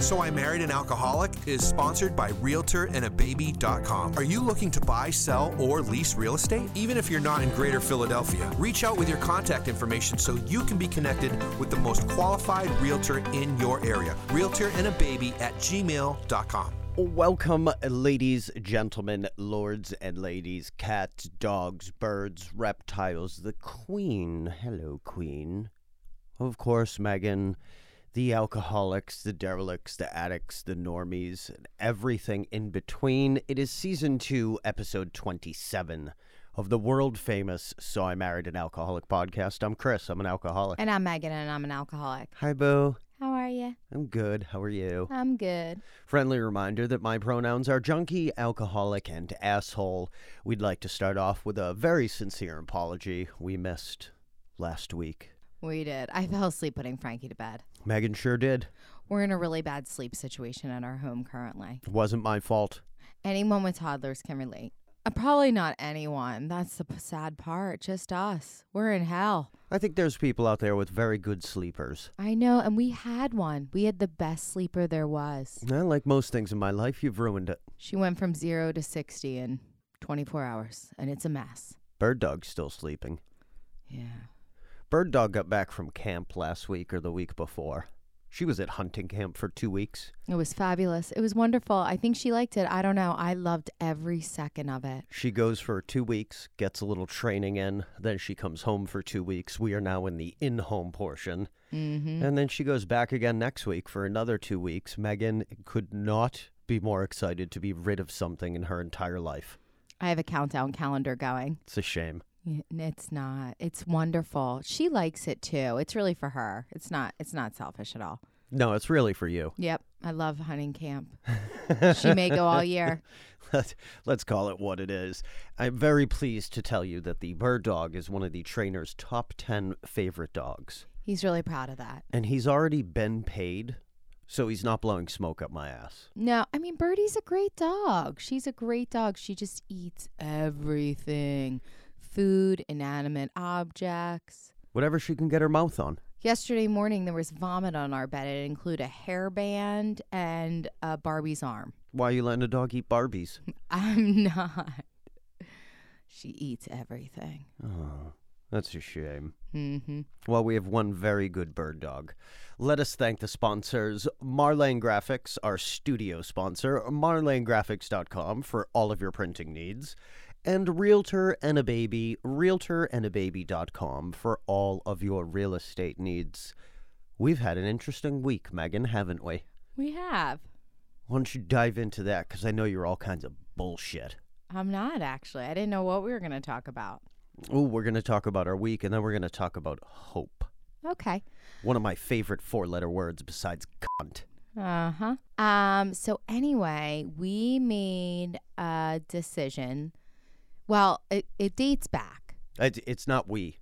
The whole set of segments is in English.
So I Married an Alcoholic is sponsored by RealtorAndABaby.com. Are you looking to buy, sell, or lease real estate? Even if you're not in Greater Philadelphia, reach out with your contact information so you can be connected with the most qualified realtor in your area. RealtorAndABaby at gmail.com. Welcome, ladies, gentlemen, lords, and ladies, cats, dogs, birds, reptiles, the Queen. Hello, Queen. Of course, Megan the alcoholics, the derelicts, the addicts, the normies, and everything in between. It is season two, episode 27 of the world famous So I Married an Alcoholic podcast. I'm Chris. I'm an alcoholic. And I'm Megan, and I'm an alcoholic. Hi, Boo. How are you? I'm good. How are you? I'm good. Friendly reminder that my pronouns are junkie, alcoholic, and asshole. We'd like to start off with a very sincere apology. We missed last week. We did. I fell asleep putting Frankie to bed. Megan sure did. We're in a really bad sleep situation at our home currently. It wasn't my fault. Anyone with toddlers can relate. Uh, probably not anyone. That's the p- sad part. Just us. We're in hell. I think there's people out there with very good sleepers. I know, and we had one. We had the best sleeper there was. Well, like most things in my life, you've ruined it. She went from zero to 60 in 24 hours, and it's a mess. Bird Dog's still sleeping. Yeah. Bird Dog got back from camp last week or the week before. She was at hunting camp for two weeks. It was fabulous. It was wonderful. I think she liked it. I don't know. I loved every second of it. She goes for two weeks, gets a little training in, then she comes home for two weeks. We are now in the in home portion. Mm-hmm. And then she goes back again next week for another two weeks. Megan could not be more excited to be rid of something in her entire life. I have a countdown calendar going. It's a shame. It's not. It's wonderful. She likes it too. It's really for her. It's not. It's not selfish at all. No, it's really for you. Yep. I love hunting camp. she may go all year. Let's- Let's call it what it is. I'm very pleased to tell you that the bird dog is one of the trainer's top 10 favorite dogs. He's really proud of that. And he's already been paid, so he's not blowing smoke up my ass. No, I mean Birdie's a great dog. She's a great dog. She just eats everything. Food, inanimate objects. Whatever she can get her mouth on. Yesterday morning there was vomit on our bed. It included a hairband and a Barbie's arm. Why are you letting a dog eat Barbies? I'm not. She eats everything. Oh, that's a shame. Mm-hmm. Well, we have one very good bird dog. Let us thank the sponsors Marlane Graphics, our studio sponsor, marlanegraphics.com for all of your printing needs, and Realtor and a Baby, realtorandababy.com for all of your real estate needs. We've had an interesting week, Megan, haven't we? We have. Why don't you dive into that? Because I know you're all kinds of bullshit. I'm not actually. I didn't know what we were going to talk about. Oh, we're going to talk about our week, and then we're going to talk about hope. Okay. One of my favorite four letter words besides cunt. Uh huh. Um. So anyway, we made a decision. Well, it, it dates back. It, it's not we.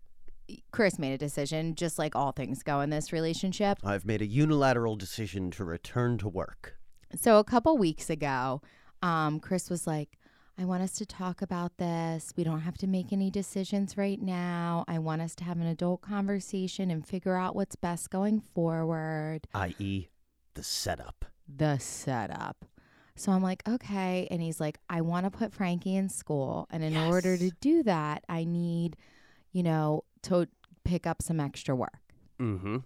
Chris made a decision, just like all things go in this relationship. I've made a unilateral decision to return to work. So a couple weeks ago, um, Chris was like, I want us to talk about this. We don't have to make any decisions right now. I want us to have an adult conversation and figure out what's best going forward. i.e., the setup. The setup. So I'm like, okay. And he's like, I want to put Frankie in school. And in order to do that, I need, you know, to pick up some extra work. Mm-hmm.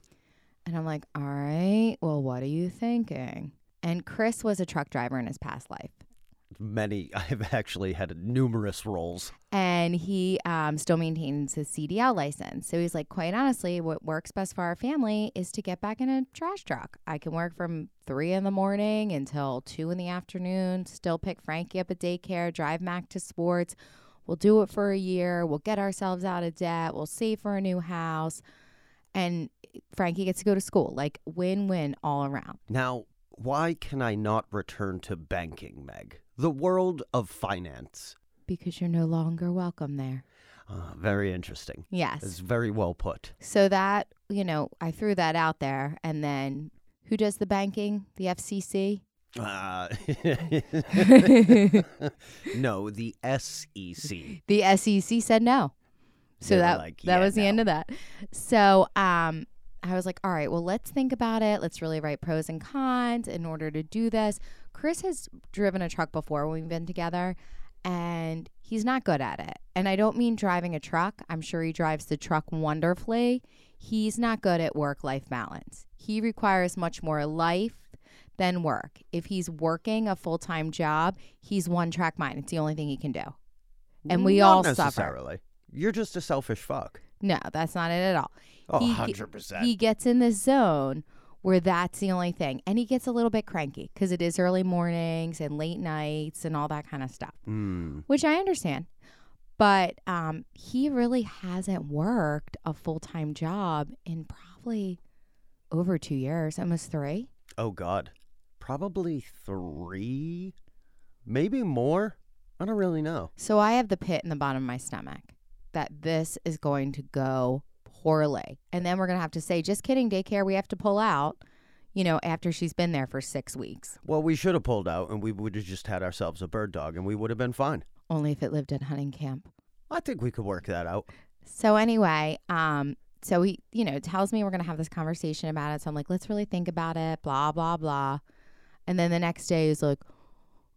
And I'm like, all right, well, what are you thinking? And Chris was a truck driver in his past life. Many, I've actually had numerous roles. and he um, still maintains his CDL license. So he's like, quite honestly, what works best for our family is to get back in a trash truck. I can work from three in the morning until two in the afternoon, still pick Frankie up at daycare, drive Mac to sports. We'll do it for a year. We'll get ourselves out of debt. We'll save for a new house. And Frankie gets to go to school. Like win win all around. Now, why can I not return to banking, Meg? The world of finance. Because you're no longer welcome there. Ah, very interesting. Yes. It's very well put. So that, you know, I threw that out there. And then who does the banking? The FCC? Uh, no, the SEC. The SEC said no. So They were that like, that "Yeah, was the end of that. So um I was like, all right, well, let's think about it. Let's really write pros and cons in order to do this. Chris has driven a truck before when we've been together, and he's not good at it. And I don't mean driving a truck. I'm sure he drives the truck wonderfully. He's not good at work life balance. He requires much more life than work. If he's working a full time job, he's one track mind. It's the only thing he can do. And we Not all suffer. necessarily. You're just a selfish fuck. No, that's not it at all. Oh, He- 100%. He gets in this zone where that's the only thing. And he gets a little bit cranky because it is early mornings and late nights and all that kind of stuff, Mm. which I understand. But um, he really hasn't worked a full time job in probably over two years, almost three. Oh, God. Probably three, maybe more. I don't really know. So I have the pit in the bottom of my stomach that this is going to go poorly. And then we're going to have to say, just kidding, daycare, we have to pull out, you know, after she's been there for six weeks. Well, we should have pulled out and we would have just had ourselves a bird dog and we would have been fine. Only if it lived at hunting camp. I think we could work that out. So anyway, um, so he, you know, tells me we're gonna have this conversation about it. So I'm like, let's really think about it, blah, blah, blah. And then the next day he's like,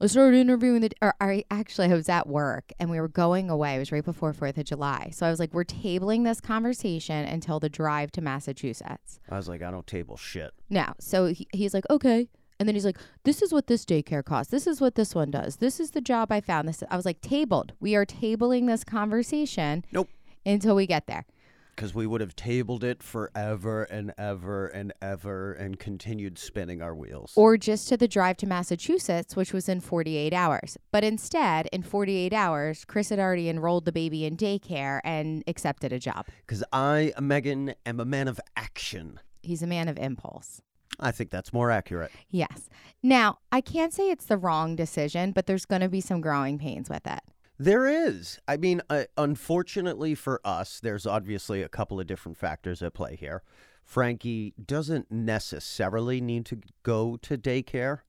I started interviewing the or I actually I was at work and we were going away. It was right before Fourth of July. So I was like, we're tabling this conversation until the drive to Massachusetts. I was like, I don't table shit. No. So he, he's like, okay. And then he's like, this is what this daycare costs. This is what this one does. This is the job I found. This I was like, tabled. We are tabling this conversation. Nope. Until we get there. Because we would have tabled it forever and ever and ever and continued spinning our wheels. Or just to the drive to Massachusetts, which was in 48 hours. But instead, in 48 hours, Chris had already enrolled the baby in daycare and accepted a job. Because I, Megan, am a man of action. He's a man of impulse. I think that's more accurate. Yes. Now, I can't say it's the wrong decision, but there's going to be some growing pains with it. There is. I mean, uh, unfortunately for us, there's obviously a couple of different factors at play here. Frankie doesn't necessarily need to go to daycare.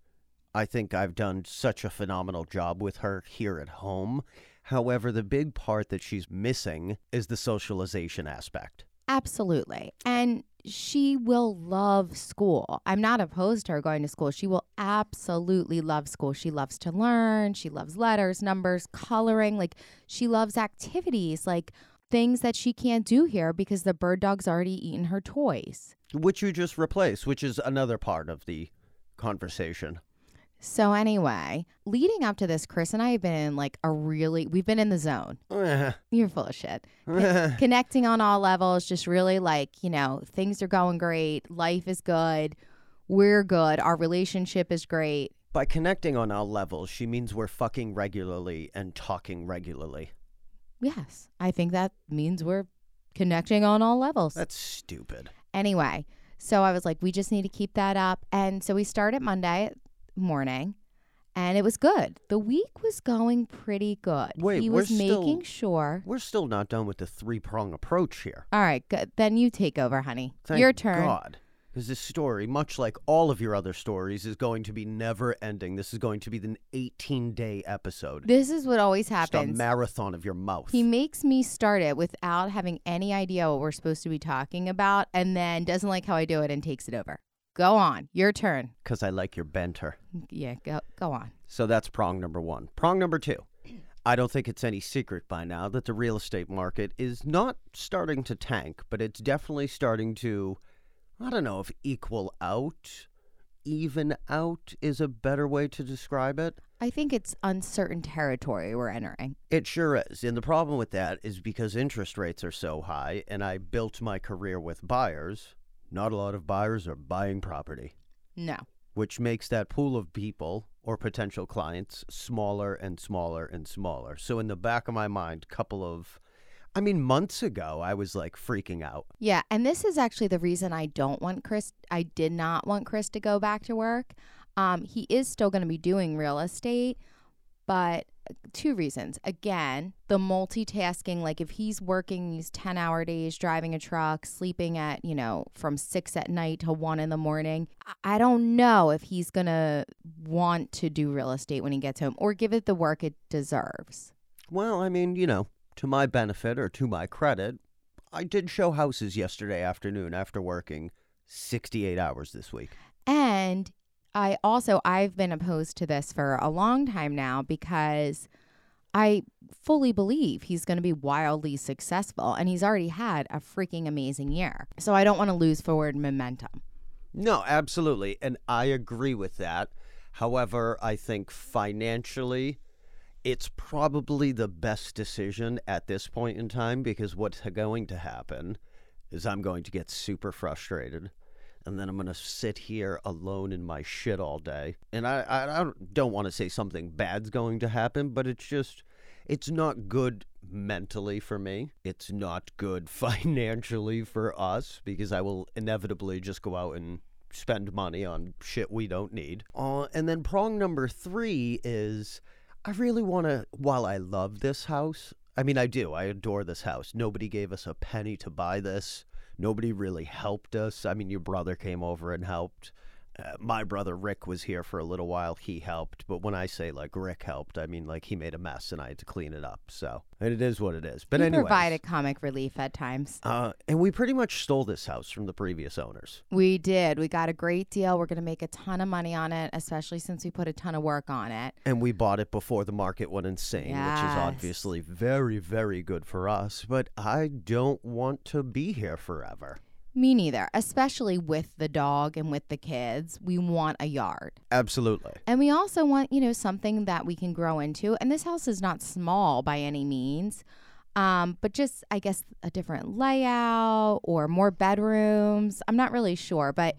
I think I've done such a phenomenal job with her here at home. However, the big part that she's missing is the socialization aspect. Absolutely. And she will love school. I'm not opposed to her going to school. She will absolutely love school. She loves to learn. She loves letters, numbers, coloring. Like she loves activities, like things that she can't do here because the bird dog's already eaten her toys. Which you just replaced, which is another part of the conversation. So anyway, leading up to this, Chris and I have been in like a really we've been in the zone. Uh-huh. You're full of shit. Con- uh-huh. connecting on all levels, just really like, you know, things are going great, life is good, we're good, our relationship is great. By connecting on all levels, she means we're fucking regularly and talking regularly. Yes, I think that means we're connecting on all levels. That's stupid. Anyway, so I was like, we just need to keep that up. And so we start started Monday morning and it was good. The week was going pretty good. Wait, he we're was making still- sure. We're still not done with the three prong approach here. All right, good. Then you take over, honey. Thank Your turn. God. Because this story, much like all of your other stories, is going to be never ending. This is going to be an 18 day episode. This is what always Just a happens. marathon of your mouth. He makes me start it without having any idea what we're supposed to be talking about and then doesn't like how I do it and takes it over. Go on. Your turn. Because I like your banter. Yeah, go go on. So that's prong number one. Prong number two. I don't think it's any secret by now that the real estate market is not starting to tank, but it's definitely starting to, I don't know if equal out, even out is a better way to describe it. I think it's uncertain territory we're entering. It sure is. And the problem with that is because interest rates are so high, and I built my career with buyers, not a lot of buyers are buying property, No. which makes that pool of people or potential clients smaller and smaller and smaller. So, in the back of my mind, couple of, I mean, months ago, I was like freaking out. Yeah, and this is actually the reason I don't want Chris. I did not want Chris to go back to work. Um, he is still going to be doing real estate, but uh, two reasons. Again, the multitasking, like if he's working these 10 hour days, driving a truck, sleeping at, you know, from six at night to one in the morning, I- I don't know if he's going to want to do real estate when he gets home or give it the work it deserves. Well, I mean, you know, to my benefit or to my credit, I did show houses yesterday afternoon after working 68 hours this week. And I also I've been opposed to this for a long time now because I fully believe he's going to be wildly successful and he's already had a freaking amazing year. So I don't want to lose forward momentum. No, absolutely. And I agree with that. However, I think financially, it's probably the best decision at this point in time because what's going to happen is I'm going to get super frustrated and then I'm going to sit here alone in my shit all day. And I, I, I don't want to say something bad's going to happen, but it's just, it's not good mentally for me. It's not good financially for us because I will inevitably just go out and spend money on shit we don't need. Uh, and then prong number three is I really want to, while I love this house, I mean, I do, I adore this house. Nobody gave us a penny to buy this. Nobody really helped us. I mean, your brother came over and helped. Uh, my brother Rick was here for a little while. He helped, but when I say like Rick helped, I mean like he made a mess and I had to clean it up. So and it is what it is. But anyway, provided comic relief at times. uh, and we pretty much stole this house from the previous owners. We did. We got a great deal. We're going to make a ton of money on it, especially since we put a ton of work on it. And we bought it before the market went insane, which is obviously very, very good for us. But I don't want to be here forever. Me neither, especially with the dog and with the kids. We want a yard. Absolutely. And we also want, you know, something that we can grow into. And this house is not small by any means, um, but just, I guess, a different layout or more bedrooms. I'm not really sure. But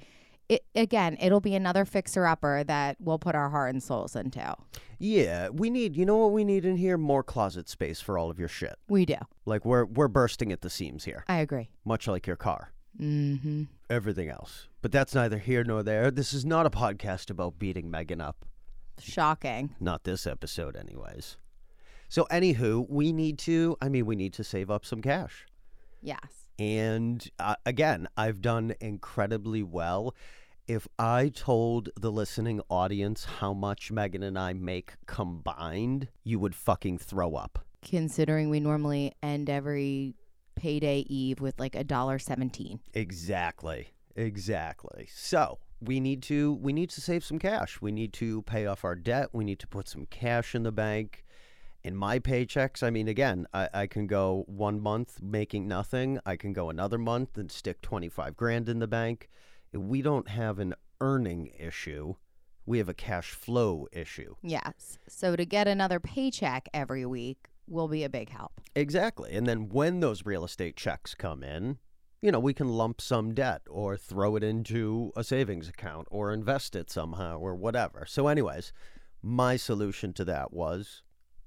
it, again, it'll be another fixer upper that we'll put our heart and souls into. Yeah, we need, you know what we need in here? More closet space for all of your shit. We do. Like we're we're bursting at the seams here, I agree. much like your car. Mm-hmm. Everything else. But that's neither here nor there. This is not a podcast about beating Megan up. Shocking. Not this episode, anyways. So, anywho, we need to, I mean, we need to save up some cash. Yes. And uh, again, I've done incredibly well. If I told the listening audience how much Megan and I make combined, you would fucking throw up. Considering we normally end every payday eve with like a dollar seventeen. Exactly. Exactly. So, we need to we need to save some cash. We need to pay off our debt. We need to put some cash in the bank. In my paychecks, I mean, again, I, I can go one month making nothing. I can go another month and stick 25 grand in the bank. We don't have an earning issue. We have a cash flow issue. Yes. So to get another paycheck every week will be a big help. Exactly. And then when those real estate checks come in, you know, we can lump some debt or throw it into a savings account or invest it somehow or whatever. So, anyways, my solution to that was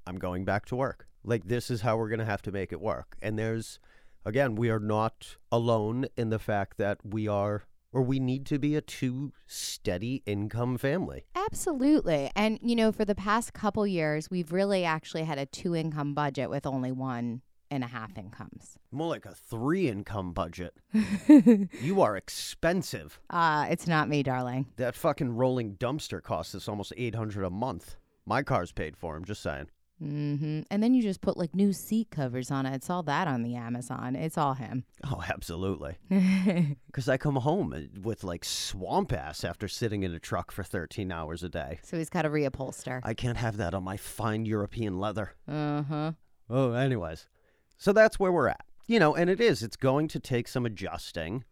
I'm going back to work. Like, this is how we're going to have to make it work. And there's, again, we are not alone in the fact that we are, or we need to be a two steady income family. Absolutely. And you know, for the past couple years, we've really actually had a two income budget with only one and a half incomes. More like a three income budget. you are expensive. Uh, it's not me, darling. That fucking rolling dumpster costs us almost 800 a month. My car's paid for, I'm just saying. Hmm And then you just put like new seat covers on it. It's all that on the Amazon. It's all him. Oh, absolutely. Because I come home uh, with like swamp ass after sitting in a truck for 13 hours a day. so he's got to reupholster. I can't have that on my fine European leather. Uh huh. Oh, anyways. So that's where we're at. You know, and it is. It's going to take some adjusting.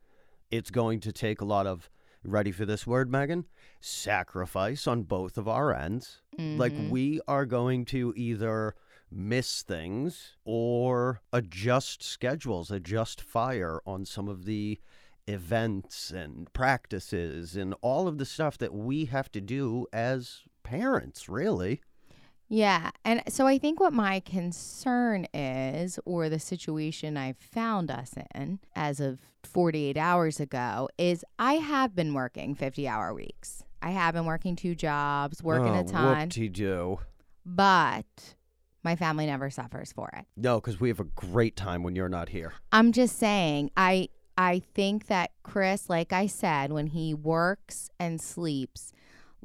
It's going to take a lot of, ready for this word, Megan? Sacrifice on both of our ends. Like, mm-hmm. we are going to either miss things or adjust schedules, adjust fire on some of the events and practices and all of the stuff that we have to do as parents, really. Yeah. And so I think what my concern is, or the situation I found us in as of 48 hours ago, is I have been working 50 hour weeks. I have been working two jobs, working oh, a ton, Whoop-de-doo. but my family never suffers for it. No, because we have a great time when you're not here. I'm just saying, I I think that Chris, like I said, when he works and sleeps,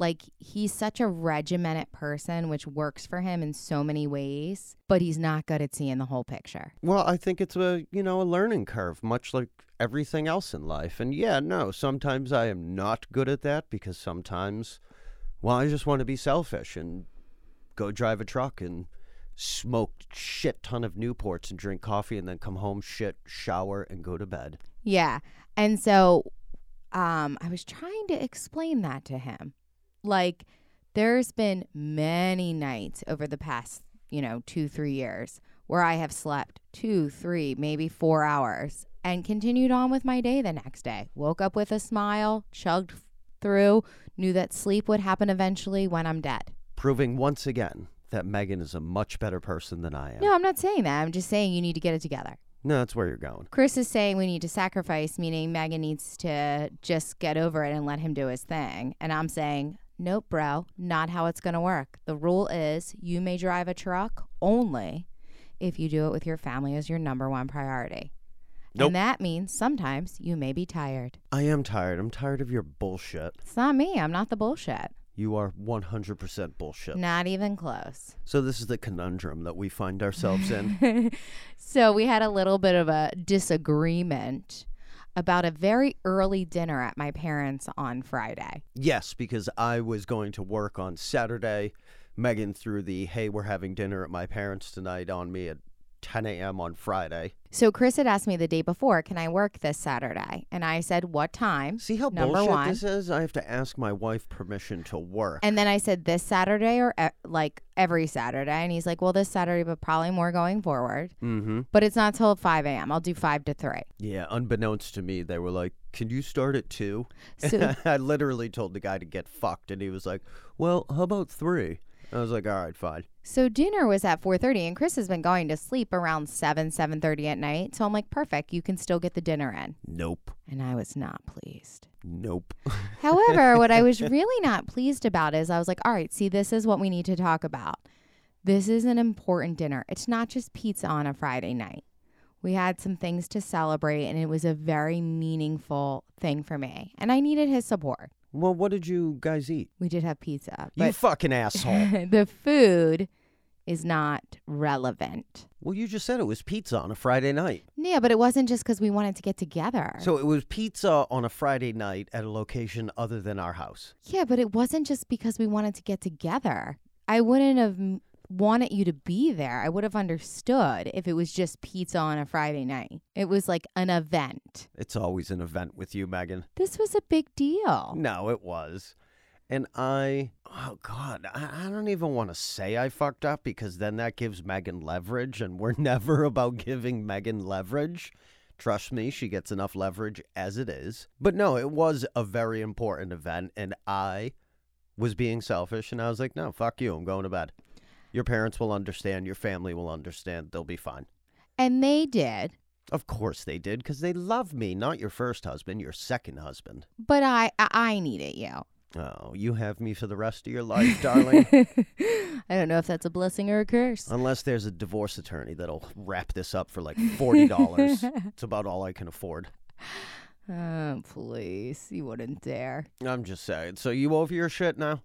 Like he's such a regimented person, which works for him in so many ways, but he's not good at seeing the whole picture. Well, I think it's a, you know, a learning curve, much like everything else in life. And yeah, no, sometimes I am not good at that because sometimes, well, I just want to be selfish and go drive a truck and smoke shit ton of Newports and drink coffee and then come home, shit, shower, and go to bed. Yeah. And so um, I was trying to explain that to him. Like, there's been many nights over the past, you know, two, three years where I have slept two, three, maybe four hours and continued on with my day the next day. Woke up with a smile, chugged through, knew that sleep would happen eventually when I'm dead. Proving once again that Megan is a much better person than I am. No, I'm not saying that. I'm just saying you need to get it together. No, that's where you're going. Chris is saying we need to sacrifice, meaning Megan needs to just get over it and let him do his thing. And I'm saying, nope, bro, not how it's going to work. The rule is you may drive a truck only if you do it with your family as your number one priority. Nope. And that means sometimes you may be tired. I am tired. I'm tired of your bullshit. It's not me. I'm not the bullshit. You are 100% bullshit. Not even close. So, this is the conundrum that we find ourselves in. so we had a little bit of a disagreement about a very early dinner at my parents' on Friday. yes, because I was going to work on Saturday. Megan threw the hey, we're having dinner at my parents tonight on me at 10 a.m. on Friday. So Chris had asked me the day before, "Can I work this Saturday?" And I said, "What time?" See how Number bullshit one. this is? I have to ask my wife permission to work. And then I said, "This Saturday or e- like every Saturday?" And he's like, "Well, this Saturday, but probably more going forward. mm-hmm. But it's not till 5 a.m. I'll do 5 to 3." Yeah, unbeknownst to me, they were like, "Can you start at 2? So I literally told the guy to get fucked, and he was like, "Well, how about 3? I was like, "All right, fine." So dinner was at 4:30 and Chris has been going to sleep around 7 7:30 at night. So I'm like, "Perfect, you can still get the dinner in." Nope, And I was not pleased. nope. However, what I was really not pleased about is I was like, "All right, see, this is what we need to talk about. This is an important dinner. It's not just pizza on a Friday night. We had some things to celebrate and it was a very meaningful thing for me. And I needed his support. Well, what did you guys eat? We did have pizza, You but fucking asshole. the food is not relevant. well, you just said it was pizza on a Friday night. Yeah, but it wasn't just because we wanted to get together. So it was pizza on a Friday night at a location other than our house. yeah, but it wasn't just because we wanted to get together. I wouldn't have m- wanted you to be there. I would have understood if it was just pizza on a Friday night. It was like an event. It's always an event with you, Megan. This was a big deal. No, it was. And I, oh God, I, I don't even want to say I fucked up because then that gives Megan leverage, and we're never about giving Megan leverage. Trust me, she gets enough leverage as it is. But no, it was a very important event, and I was being selfish, and I was like, no, fuck you, I'm going to bed. Your parents will understand, your family will understand, they'll be fine. And they did. Of course they did, because they love me, not your first husband, your second husband. But I I, I needed you. Oh, you have me for the rest of your life, darling. I don't know if that's a blessing or a curse. Unless there's a divorce attorney that'll wrap this up for like forty dollars. it's about all I can afford. Oh, please. You wouldn't dare. I'm just saying. So you over your shit now?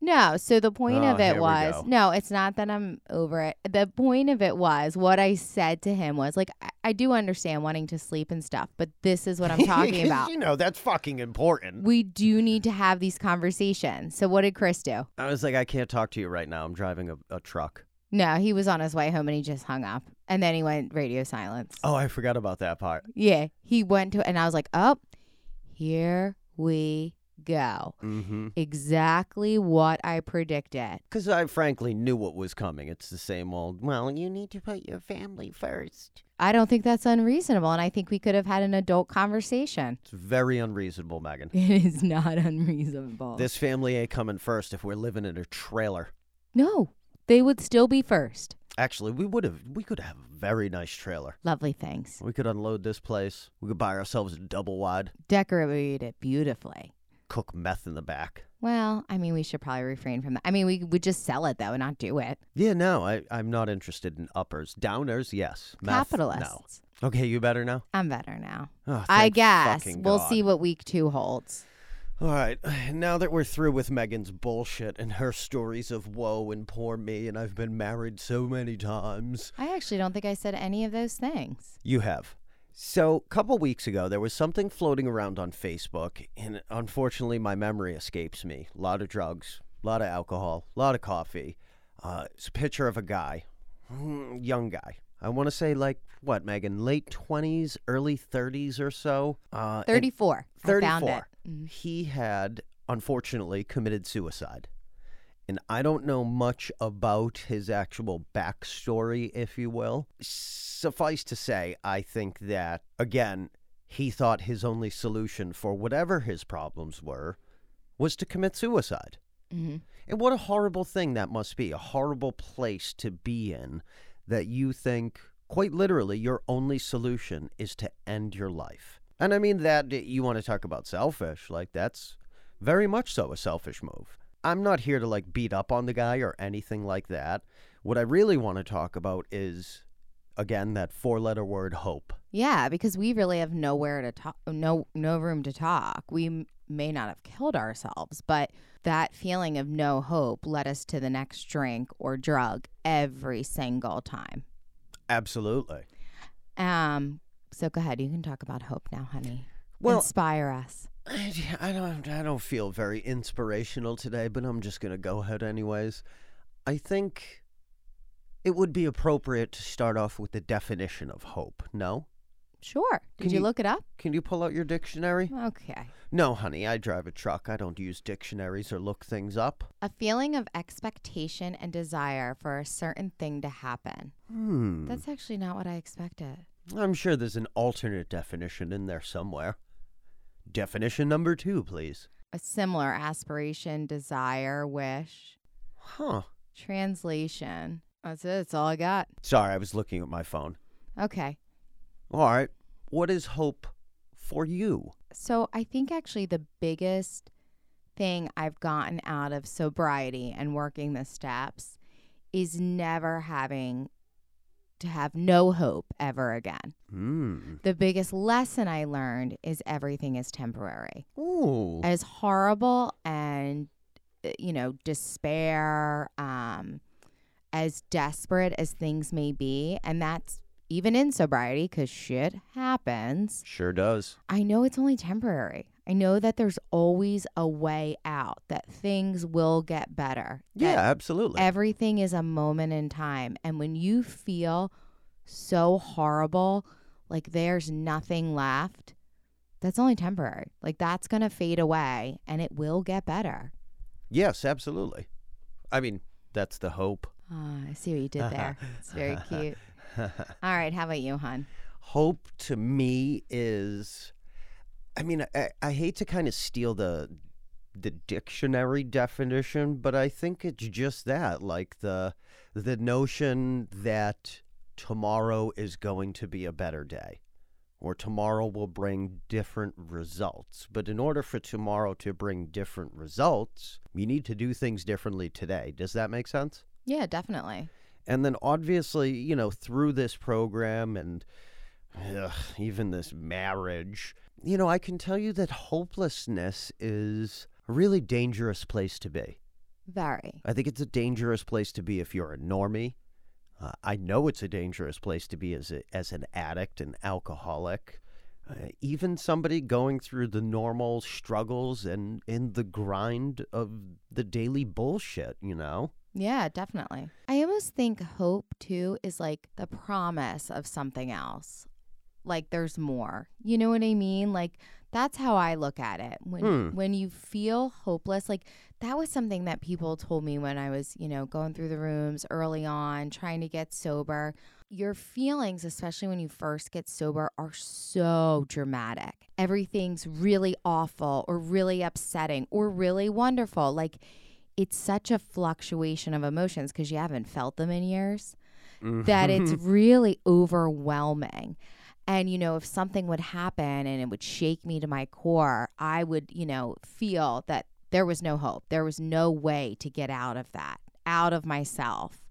No, so the point Oh, of it we was go. no, it's not that I'm over it. The point of it was what I said to him was like, I, I do understand wanting to sleep and stuff, but this is what I'm talking about. you know, that's fucking important. We do need to have these conversations. So what did Chris do? I was like, I can't talk to you right now. I'm driving a, a truck. No, he was on his way home and he just hung up. And then he went radio silence. Oh, I forgot about that part. Yeah, he went to and I was like, "Oh, here we go." Mm-hmm. Exactly what I predicted. Because I frankly knew what was coming. It's the same old. Well, you need to put your family first. I don't think that's unreasonable and I think we could have had an adult conversation. It's very unreasonable, Megan. It is not unreasonable. This family ain't coming first if we're living in a trailer. no, they would still be first. Actually, we would have. We could have a very nice trailer. Lovely things. We could unload this place. We could buy ourselves a double wide, Decorate it beautifully. Cook meth in the back. Well, I mean, we should probably refrain from that. I mean, we would just sell it though and not do it. Yeah, no, I, I'm not interested in uppers. Downers, yes. Meth, Capitalists. No. Okay, you better now. I'm better now. Oh, I guess we'll God. see what week two holds. All right, now that we're through with Megan's bullshit and her stories of woe and poor me, and I've been married so many times. I actually don't think I said any of those things. You have. So, a couple weeks ago, there was something floating around on Facebook, and unfortunately, my memory escapes me. A lot of drugs, a lot of alcohol, a lot of coffee. Uh, it's a picture of a guy, mm, young guy. I want to say, like, what, Megan? Late 20s, early 30s or so? Uh, and 34. I found it. 34. Mhm. He had, unfortunately, committed suicide. And I don't know much about his actual backstory, if you will. Suffice to say, I think that, again, he thought his only solution for whatever his problems were was to commit suicide. Mhm. And what a horrible thing that must be, a horrible place to be in that you think, quite literally, your only solution is to end your life. And I mean that you want to talk about selfish, like that's very much so a selfish move. I'm not here to like beat up on the guy or anything like that. What I really want to talk about is again that four letter word hope. Yeah, because we really have nowhere to talk, no no room to talk. We m- may not have killed ourselves, but that feeling of no hope led us to the next drink or drug every single time. Absolutely. Um. So go ahead. You can talk about hope now, honey. Well, Inspire us. I don't I don't feel very inspirational today, but I'm just going to go ahead anyways. I think it would be appropriate to start off with the definition of hope. No? Sure. Did Can you you- look it up? Can you pull out your dictionary? Okay. No, honey, I drive a truck. I don't use dictionaries or look things up. A feeling of expectation and desire for a certain thing to happen. Hmm. That's actually not what I expected. I'm sure there's an alternate definition in there somewhere. Definition number 2, please. A similar aspiration, desire, wish. Huh. Translation. That's it. That's all I got. Sorry, I was looking at my phone. Okay. All right. What is hope for you? So I think actually the biggest thing I've gotten out of sobriety and working the steps is never having to have no hope ever again. Hmm. The biggest lesson I learned is everything is temporary. Ooh. As horrible and uh, you know, despair, um as desperate as things may be, and that's even in sobriety cuz shit happens. Sure does. I know it's only temporary. I know that there's always a way out, that things will get better. Yeah, absolutely. Everything is a moment in time. And when you feel so horrible, like there's nothing left, that's only temporary. Like that's going to fade away and it will get better. yes, absolutely. I mean, that's the hope. Ah, I see what you did there. It's very cute. All right. How about you, hon? hope to me is i mean i, I hate to kind of steal the the dictionary definition but i think it's just that like the the notion that tomorrow is going to be a better day or tomorrow will bring different results. But in order for tomorrow to bring different results you need to do things differently today. Does that make sense? Yeah, definitely. and then obviously, you know, through this program and ugh, even this marriage, you know, I can tell you that hopelessness is a really dangerous place to be. Very. I think it's a dangerous place to be if you're a normie. Uh, I know it's a dangerous place to be as a, as an addict, an alcoholic, uh, even somebody going through the normal struggles and in the grind of the daily bullshit. You know. Yeah, definitely. I almost think hope too is like the promise of something else. Like there's more. You know what I mean? Like that's how I look at it. When Hmm. when you feel hopeless, like that was something that people told me when I was, you know, going through the rooms early on, trying to get sober. Your feelings, especially when you first get sober, are so dramatic. Everything's really awful or really upsetting or really wonderful. Like it's such a fluctuation of emotions because you haven't felt them in years that it's really overwhelming. And, you know, if something would happen and it would shake me to my core, I would, you know, feel that there was no hope. There was no way to get out of that, out of myself.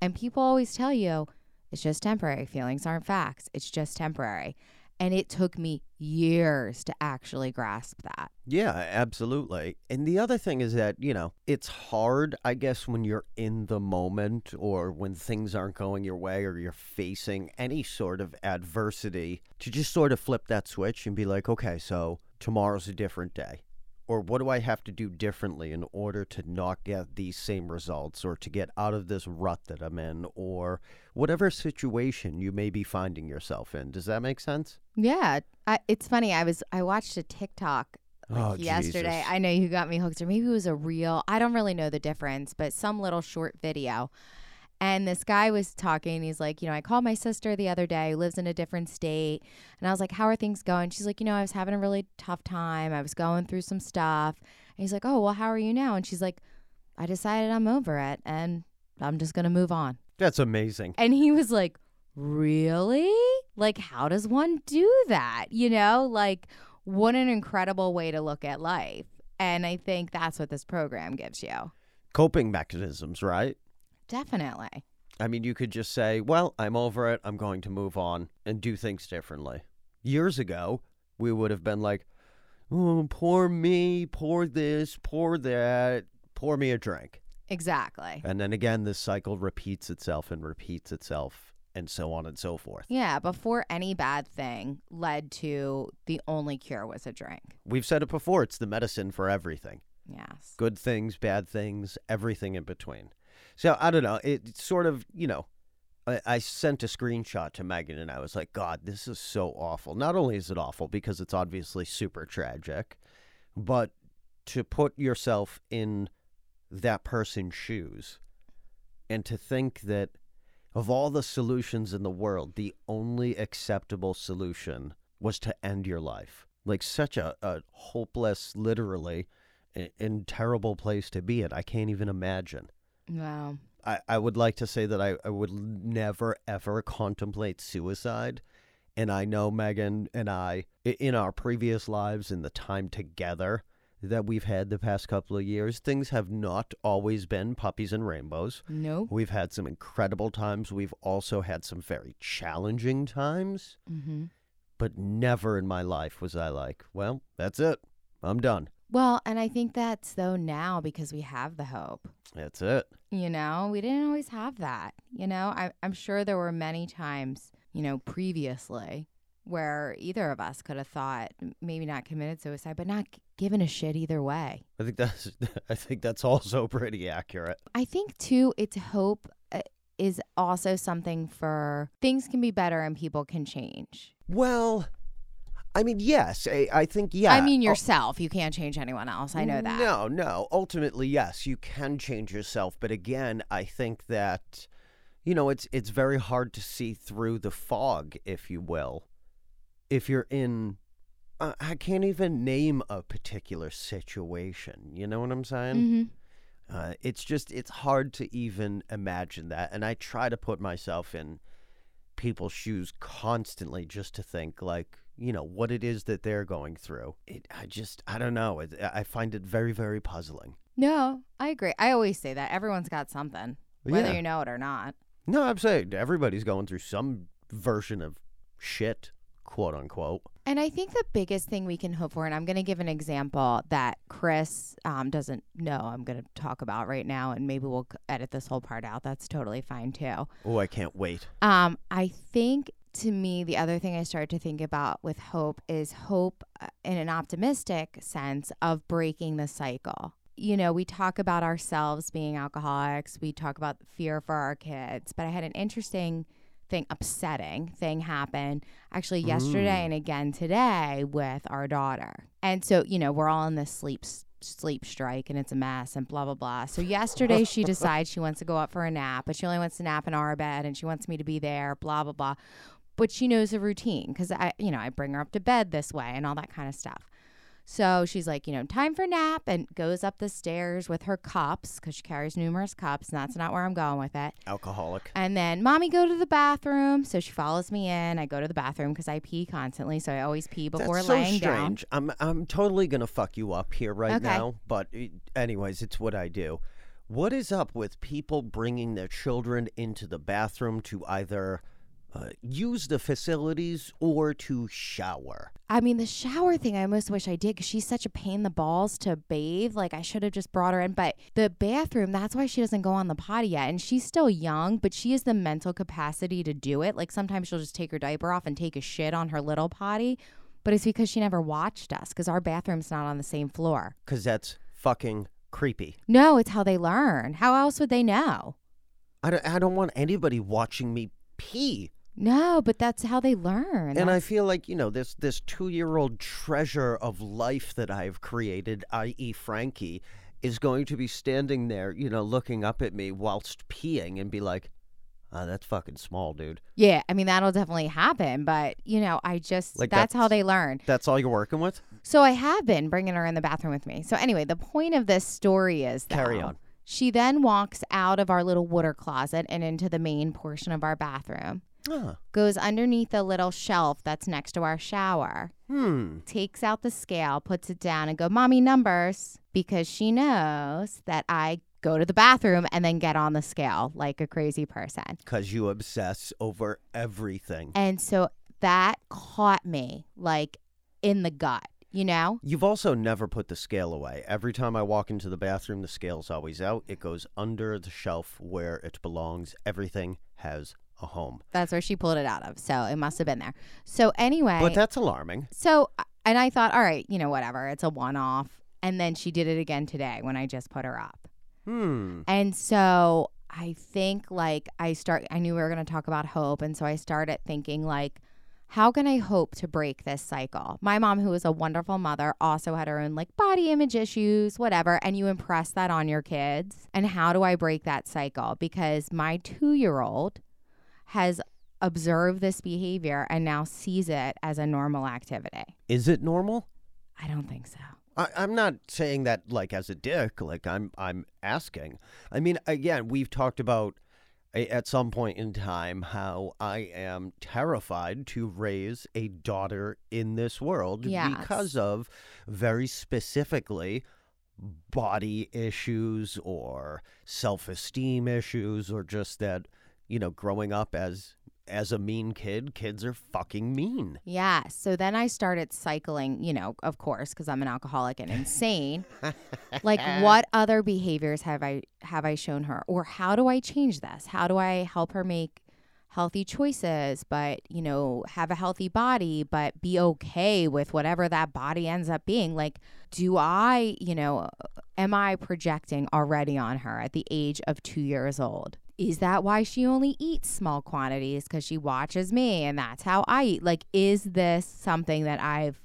And people always tell you it's just temporary. Feelings aren't facts, it's just temporary. And it took me years to actually grasp that. Yeah, absolutely. And the other thing is that, you know, it's hard, I guess, when you're in the moment or when things aren't going your way or you're facing any sort of adversity to just sort of flip that switch and be like, okay, so tomorrow's a different day. Or what do I have to do differently in order to not get these same results or to get out of this rut that I'm in or whatever situation you may be finding yourself in? Does that make sense? Yeah, I, it's funny. I was I watched a TikTok like, Oh, yesterday. Jesus. I know you got me hooked, or maybe it was a reel. I don't really know the difference, but some little short video. And this guy was talking. He's like, you know, I called my sister the other day, who lives in a different state. And I was like, how are things going? She's like, you know, I was having a really tough time. I was going through some stuff. And he's like, oh, well, how are you now? And she's like, I decided I'm over it and I'm just going to move on. That's amazing. And he was like, Really? Like, how does one do that? You know, like, what an incredible way to look at life. And I think that's what this program gives you. Coping mechanisms, right? Definitely. I mean, you could just say, well, I'm over it. I'm going to move on and do things differently. Years ago, we would have been like, oh, poor me, poor this, poor that, pour me a drink. Exactly. And then again, this cycle repeats itself and repeats itself and so on and so forth. Yeah. Before any bad thing led to the only cure was a drink. We've said it before it's the medicine for everything Yes. good things, bad things, everything in between. So I don't know. It sort of, you know, I, I sent a screenshot to Megan and I was like, God, this is so awful. Not only is it awful because it's obviously super tragic, but to put yourself in that person's shoes and to think that of all the solutions in the world, the only acceptable solution was to end your life. Like such a, a hopeless, literally, and terrible place to be in. I can't even imagine. Wow. I, I would like to say that I, I would never, ever contemplate suicide. And I know Megan and I, in our previous lives, in the time together that we've had the past couple of years, things have not always been puppies and rainbows. Nope. We've had some incredible times. We've also had some very challenging times. Mm-hmm. But never in my life was I like, well, that's it. I'm done. Well, and I think that's though now because we have the hope. That's it. You know, we didn't always have that. You know, I, I'm sure there were many times, you know, previously where either of us could have thought maybe not committed suicide, but not given a shit either way. I think that's I think that's also pretty accurate. I think too, it's hope uh, is also something for things can be better and people can change. Well, I mean, yes, I, I think yeah. I mean, ul- yourself, you can't change anyone else. I know that. No, no. Ultimately, yes, you can change yourself, but again, I think that you know, it's it's very hard to see through the fog, if you will. If you're in uh, I can't even name a particular situation. You know what I'm saying? hmm Uh, it's just it's hard to even imagine that, and I try to put myself in people's shoes constantly just to think like you know what it is that they're going through. It, I just I don't know. It, I find it very very puzzling. No, I agree. I always say that everyone's got something, whether Yeah. you know it or not. No, I'm saying everybody's going through some version of shit, quote unquote. And I think the biggest thing we can hope for, and I'm going to give an example that Chris um, doesn't know I'm going to talk about right now, and maybe we'll edit this whole part out. That's totally fine too. Oh, I can't wait. Um, I think to me, the other thing I started to think about with hope is hope uh, in an optimistic sense of breaking the cycle. You know, we talk about ourselves being alcoholics, we talk about fear for our kids, but I had an interesting thing, upsetting thing happen actually yesterday Mm. and again today with our daughter. And so, you know, we're all in this sleep sleep strike and it's a mess and blah blah blah. So yesterday she decides she wants to go up for a nap, but she only wants to nap in our bed and she wants me to be there, blah blah blah. But she knows the routine cuz I, you know, I bring her up to bed this way and all that kind of stuff. So she's like, you know, time for nap and goes up the stairs with her cups because she carries numerous cups, and that's not where I'm going with it. Alcoholic. And then, mommy, go to the bathroom. So she follows me in. I go to the bathroom because I pee constantly. So I always pee before That's so laying down. strange. I'm I'm totally gonna fuck you up here right Okay. now, but anyways, it's what I do. What is up with people bringing their children into the bathroom to either uh, use the facilities or to shower? I mean, the shower thing, I almost wish I did because she's such a pain in the balls to bathe. Like, I should have just brought her in. But the bathroom, that's why she doesn't go on the potty yet. And she's still young, but she has the mental capacity to do it. Like, sometimes she'll just take her diaper off and take a shit on her little potty. But it's because she never watched us because our bathroom's not on the same floor. Because that's fucking creepy. No, it's how they learn. How else would they know? I don't, I don't want anybody watching me pee. No, but that's how they learn. And I feel like, you know, this this two year old treasure of life that I've created, i.e. Frankie, is going to be standing there, you know, looking up at me whilst peeing and be like, oh, that's fucking small, dude. yeah, I mean, that'll definitely happen. But, you know, I just, Like, that's how they learn. That's all you're working with? So I have been bringing her in the bathroom with me. So anyway, the point of this story is Carry on. She then walks out of our little water closet and into the main portion of our bathroom. Ah, Goes underneath the little shelf that's next to our shower. hmm. Takes out the scale, puts it down, and go, "Mommy, numbers," because she knows that I go to the bathroom and then get on the scale like a crazy person. Because you obsess over everything. And so that caught me like in the gut, you know? You've also never put the scale away. Every time I walk into the bathroom, the scale's always out. It goes under the shelf where it belongs. Everything has a home. That's where she pulled it out of. So it must have been there. So anyway, But that's alarming. so and I thought, all right, you know, whatever, it's a one off. And then she did it again today when I just put her up. Hmm. And so I think like I start I knew we were going to talk about hope and so I started thinking like how can I hope to break this cycle? My mom who was a wonderful mother also had her own like body image issues, whatever, and you impress that on your kids. And how do I break that cycle? Because my 2-year-old has observed this behavior and now sees it as a normal activity. Is it normal? I don't think so. I, I'm not saying that like as a dick. Like I'm I'm asking. I mean, again, we've talked about at some point in time how I am terrified to raise a daughter in this world Yes. because of very specifically body issues or self-esteem issues or just that you know growing up as as a mean kid kids are fucking mean Yeah. So then I started cycling, you know, of course, because I'm an alcoholic and insane. like what other behaviors have I have I shown her? Or how do I change this? How do I help her make healthy choices, but you know, have a healthy body, but be okay with whatever that body ends up being? Like, do I, you know, am I projecting already on her at the age of two years old? Is that why she only eats small quantities? Because she watches me and that's how I eat. Like, is this something that I've,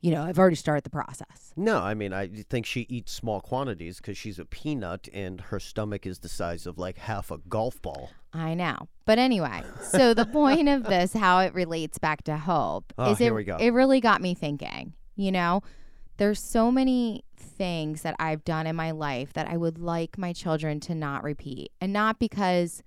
you know, I've already started the process? No, I mean, I think she eats small quantities because she's a peanut and her stomach is the size of like half a golf ball. I know. But anyway, so the point of this, how it relates back to hope, Oh, is it, it really got me thinking, you know, there's so many things that I've done in my life that I would like my children to not repeat. And not because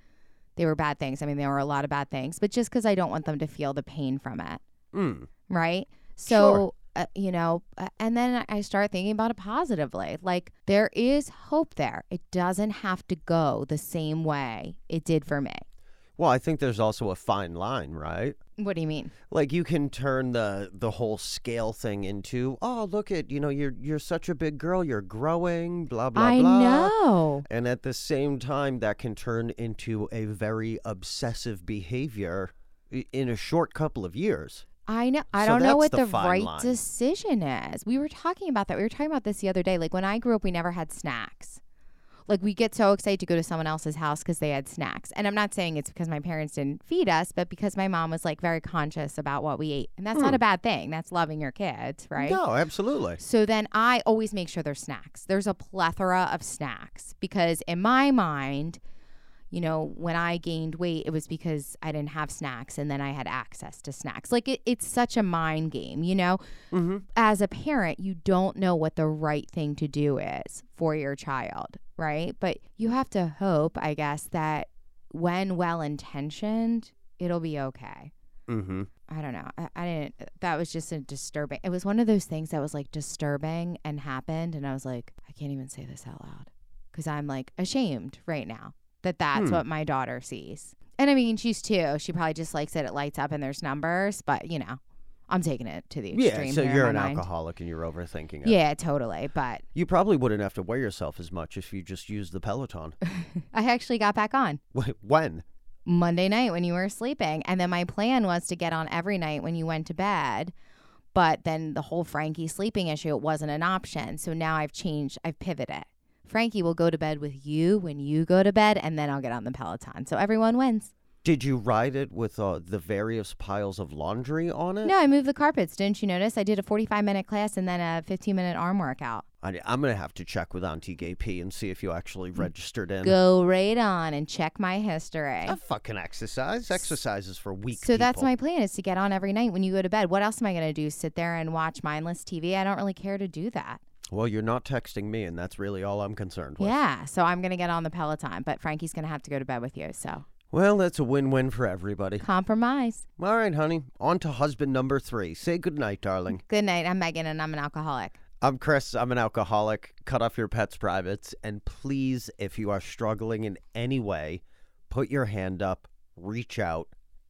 they were bad things. I mean, there were a lot of bad things, but just because I don't want them to feel the pain from it. Mm. Right. Sure. So, uh, you know, uh, and then I start thinking about it positively. Like, there is hope there. It doesn't have to go the same way it did for me. Well, I think there's also a fine line, right? What do you mean? Like you can turn the the whole scale thing into, oh, look at you know, you're you're such a big girl, you're growing, blah blah I blah. know. And at the same time, that can turn into a very obsessive behavior in a short couple of years. I know. I So don't know what the the, right line. decision is. We were talking about that. We were talking about this the other day. Like when I grew up, we never had snacks. Like we get so excited to go to someone else's house because they had snacks. And I'm not saying it's because my parents didn't feed us, but because my mom was like very conscious about what we ate. And that's not a bad thing. That's loving your kids, right? Hmm. No, absolutely. So then I always make sure there's snacks. There's a plethora of snacks because in my mind, you know, when I gained weight, it was because I didn't have snacks and then I had access to snacks. Like it, it's such a mind game, you know? Mm-hmm. As a parent, you don't know what the right thing to do is for your child, right? But you have to hope, I guess, that when well intentioned, it'll be okay. Mm-hmm. I don't know. I, I didn't. That was just a disturbing. It was one of those things that was like disturbing and happened, and I was like, I can't even say this out loud because I'm like ashamed right now that that's Hmm. what my daughter sees. And I mean, she's two. She probably just likes it. It lights up and there's numbers, but you know, I'm taking it to the extreme. Yeah, so you're an mind. alcoholic and you're overthinking it. Yeah, totally. But You probably wouldn't have to weigh yourself as much if you just used the Peloton. I actually got back on Wait, when? Monday night when you were sleeping. And then my plan was to get on every night when you went to bed. But then the whole Frankie sleeping issue, it wasn't an option. So now I've changed, I've pivoted. Frankie will go to bed with you when you go to bed, and then I'll get on the Peloton. So everyone wins. Did you ride it with uh, the various piles of laundry on it? No, I moved the carpets. Didn't you notice? I did a 45 minute class and then a 15 minute arm workout. I, I'm going to have to check with Auntie Gay P and see if you actually registered in. Go right on and check my history. A fucking exercise. Exercise is for weak So that's my plan is to get on every night when you go to bed. What else am I going to do? Sit there and watch mindless TV? I don't really care to do that. Well, you're not texting me, and that's really all I'm concerned with. Yeah. So I'm going to get on the Peloton, but Frankie's going to have to go to bed with you. So Well, that's a win-win for everybody. compromise. All right, honey. On to husband number three. Say goodnight, darling. Good night. I'm Megan and I'm an alcoholic. I'm Chris. I'm an alcoholic. Cut off your pet's privates. And please, if you are struggling in any way, put your hand up, reach out,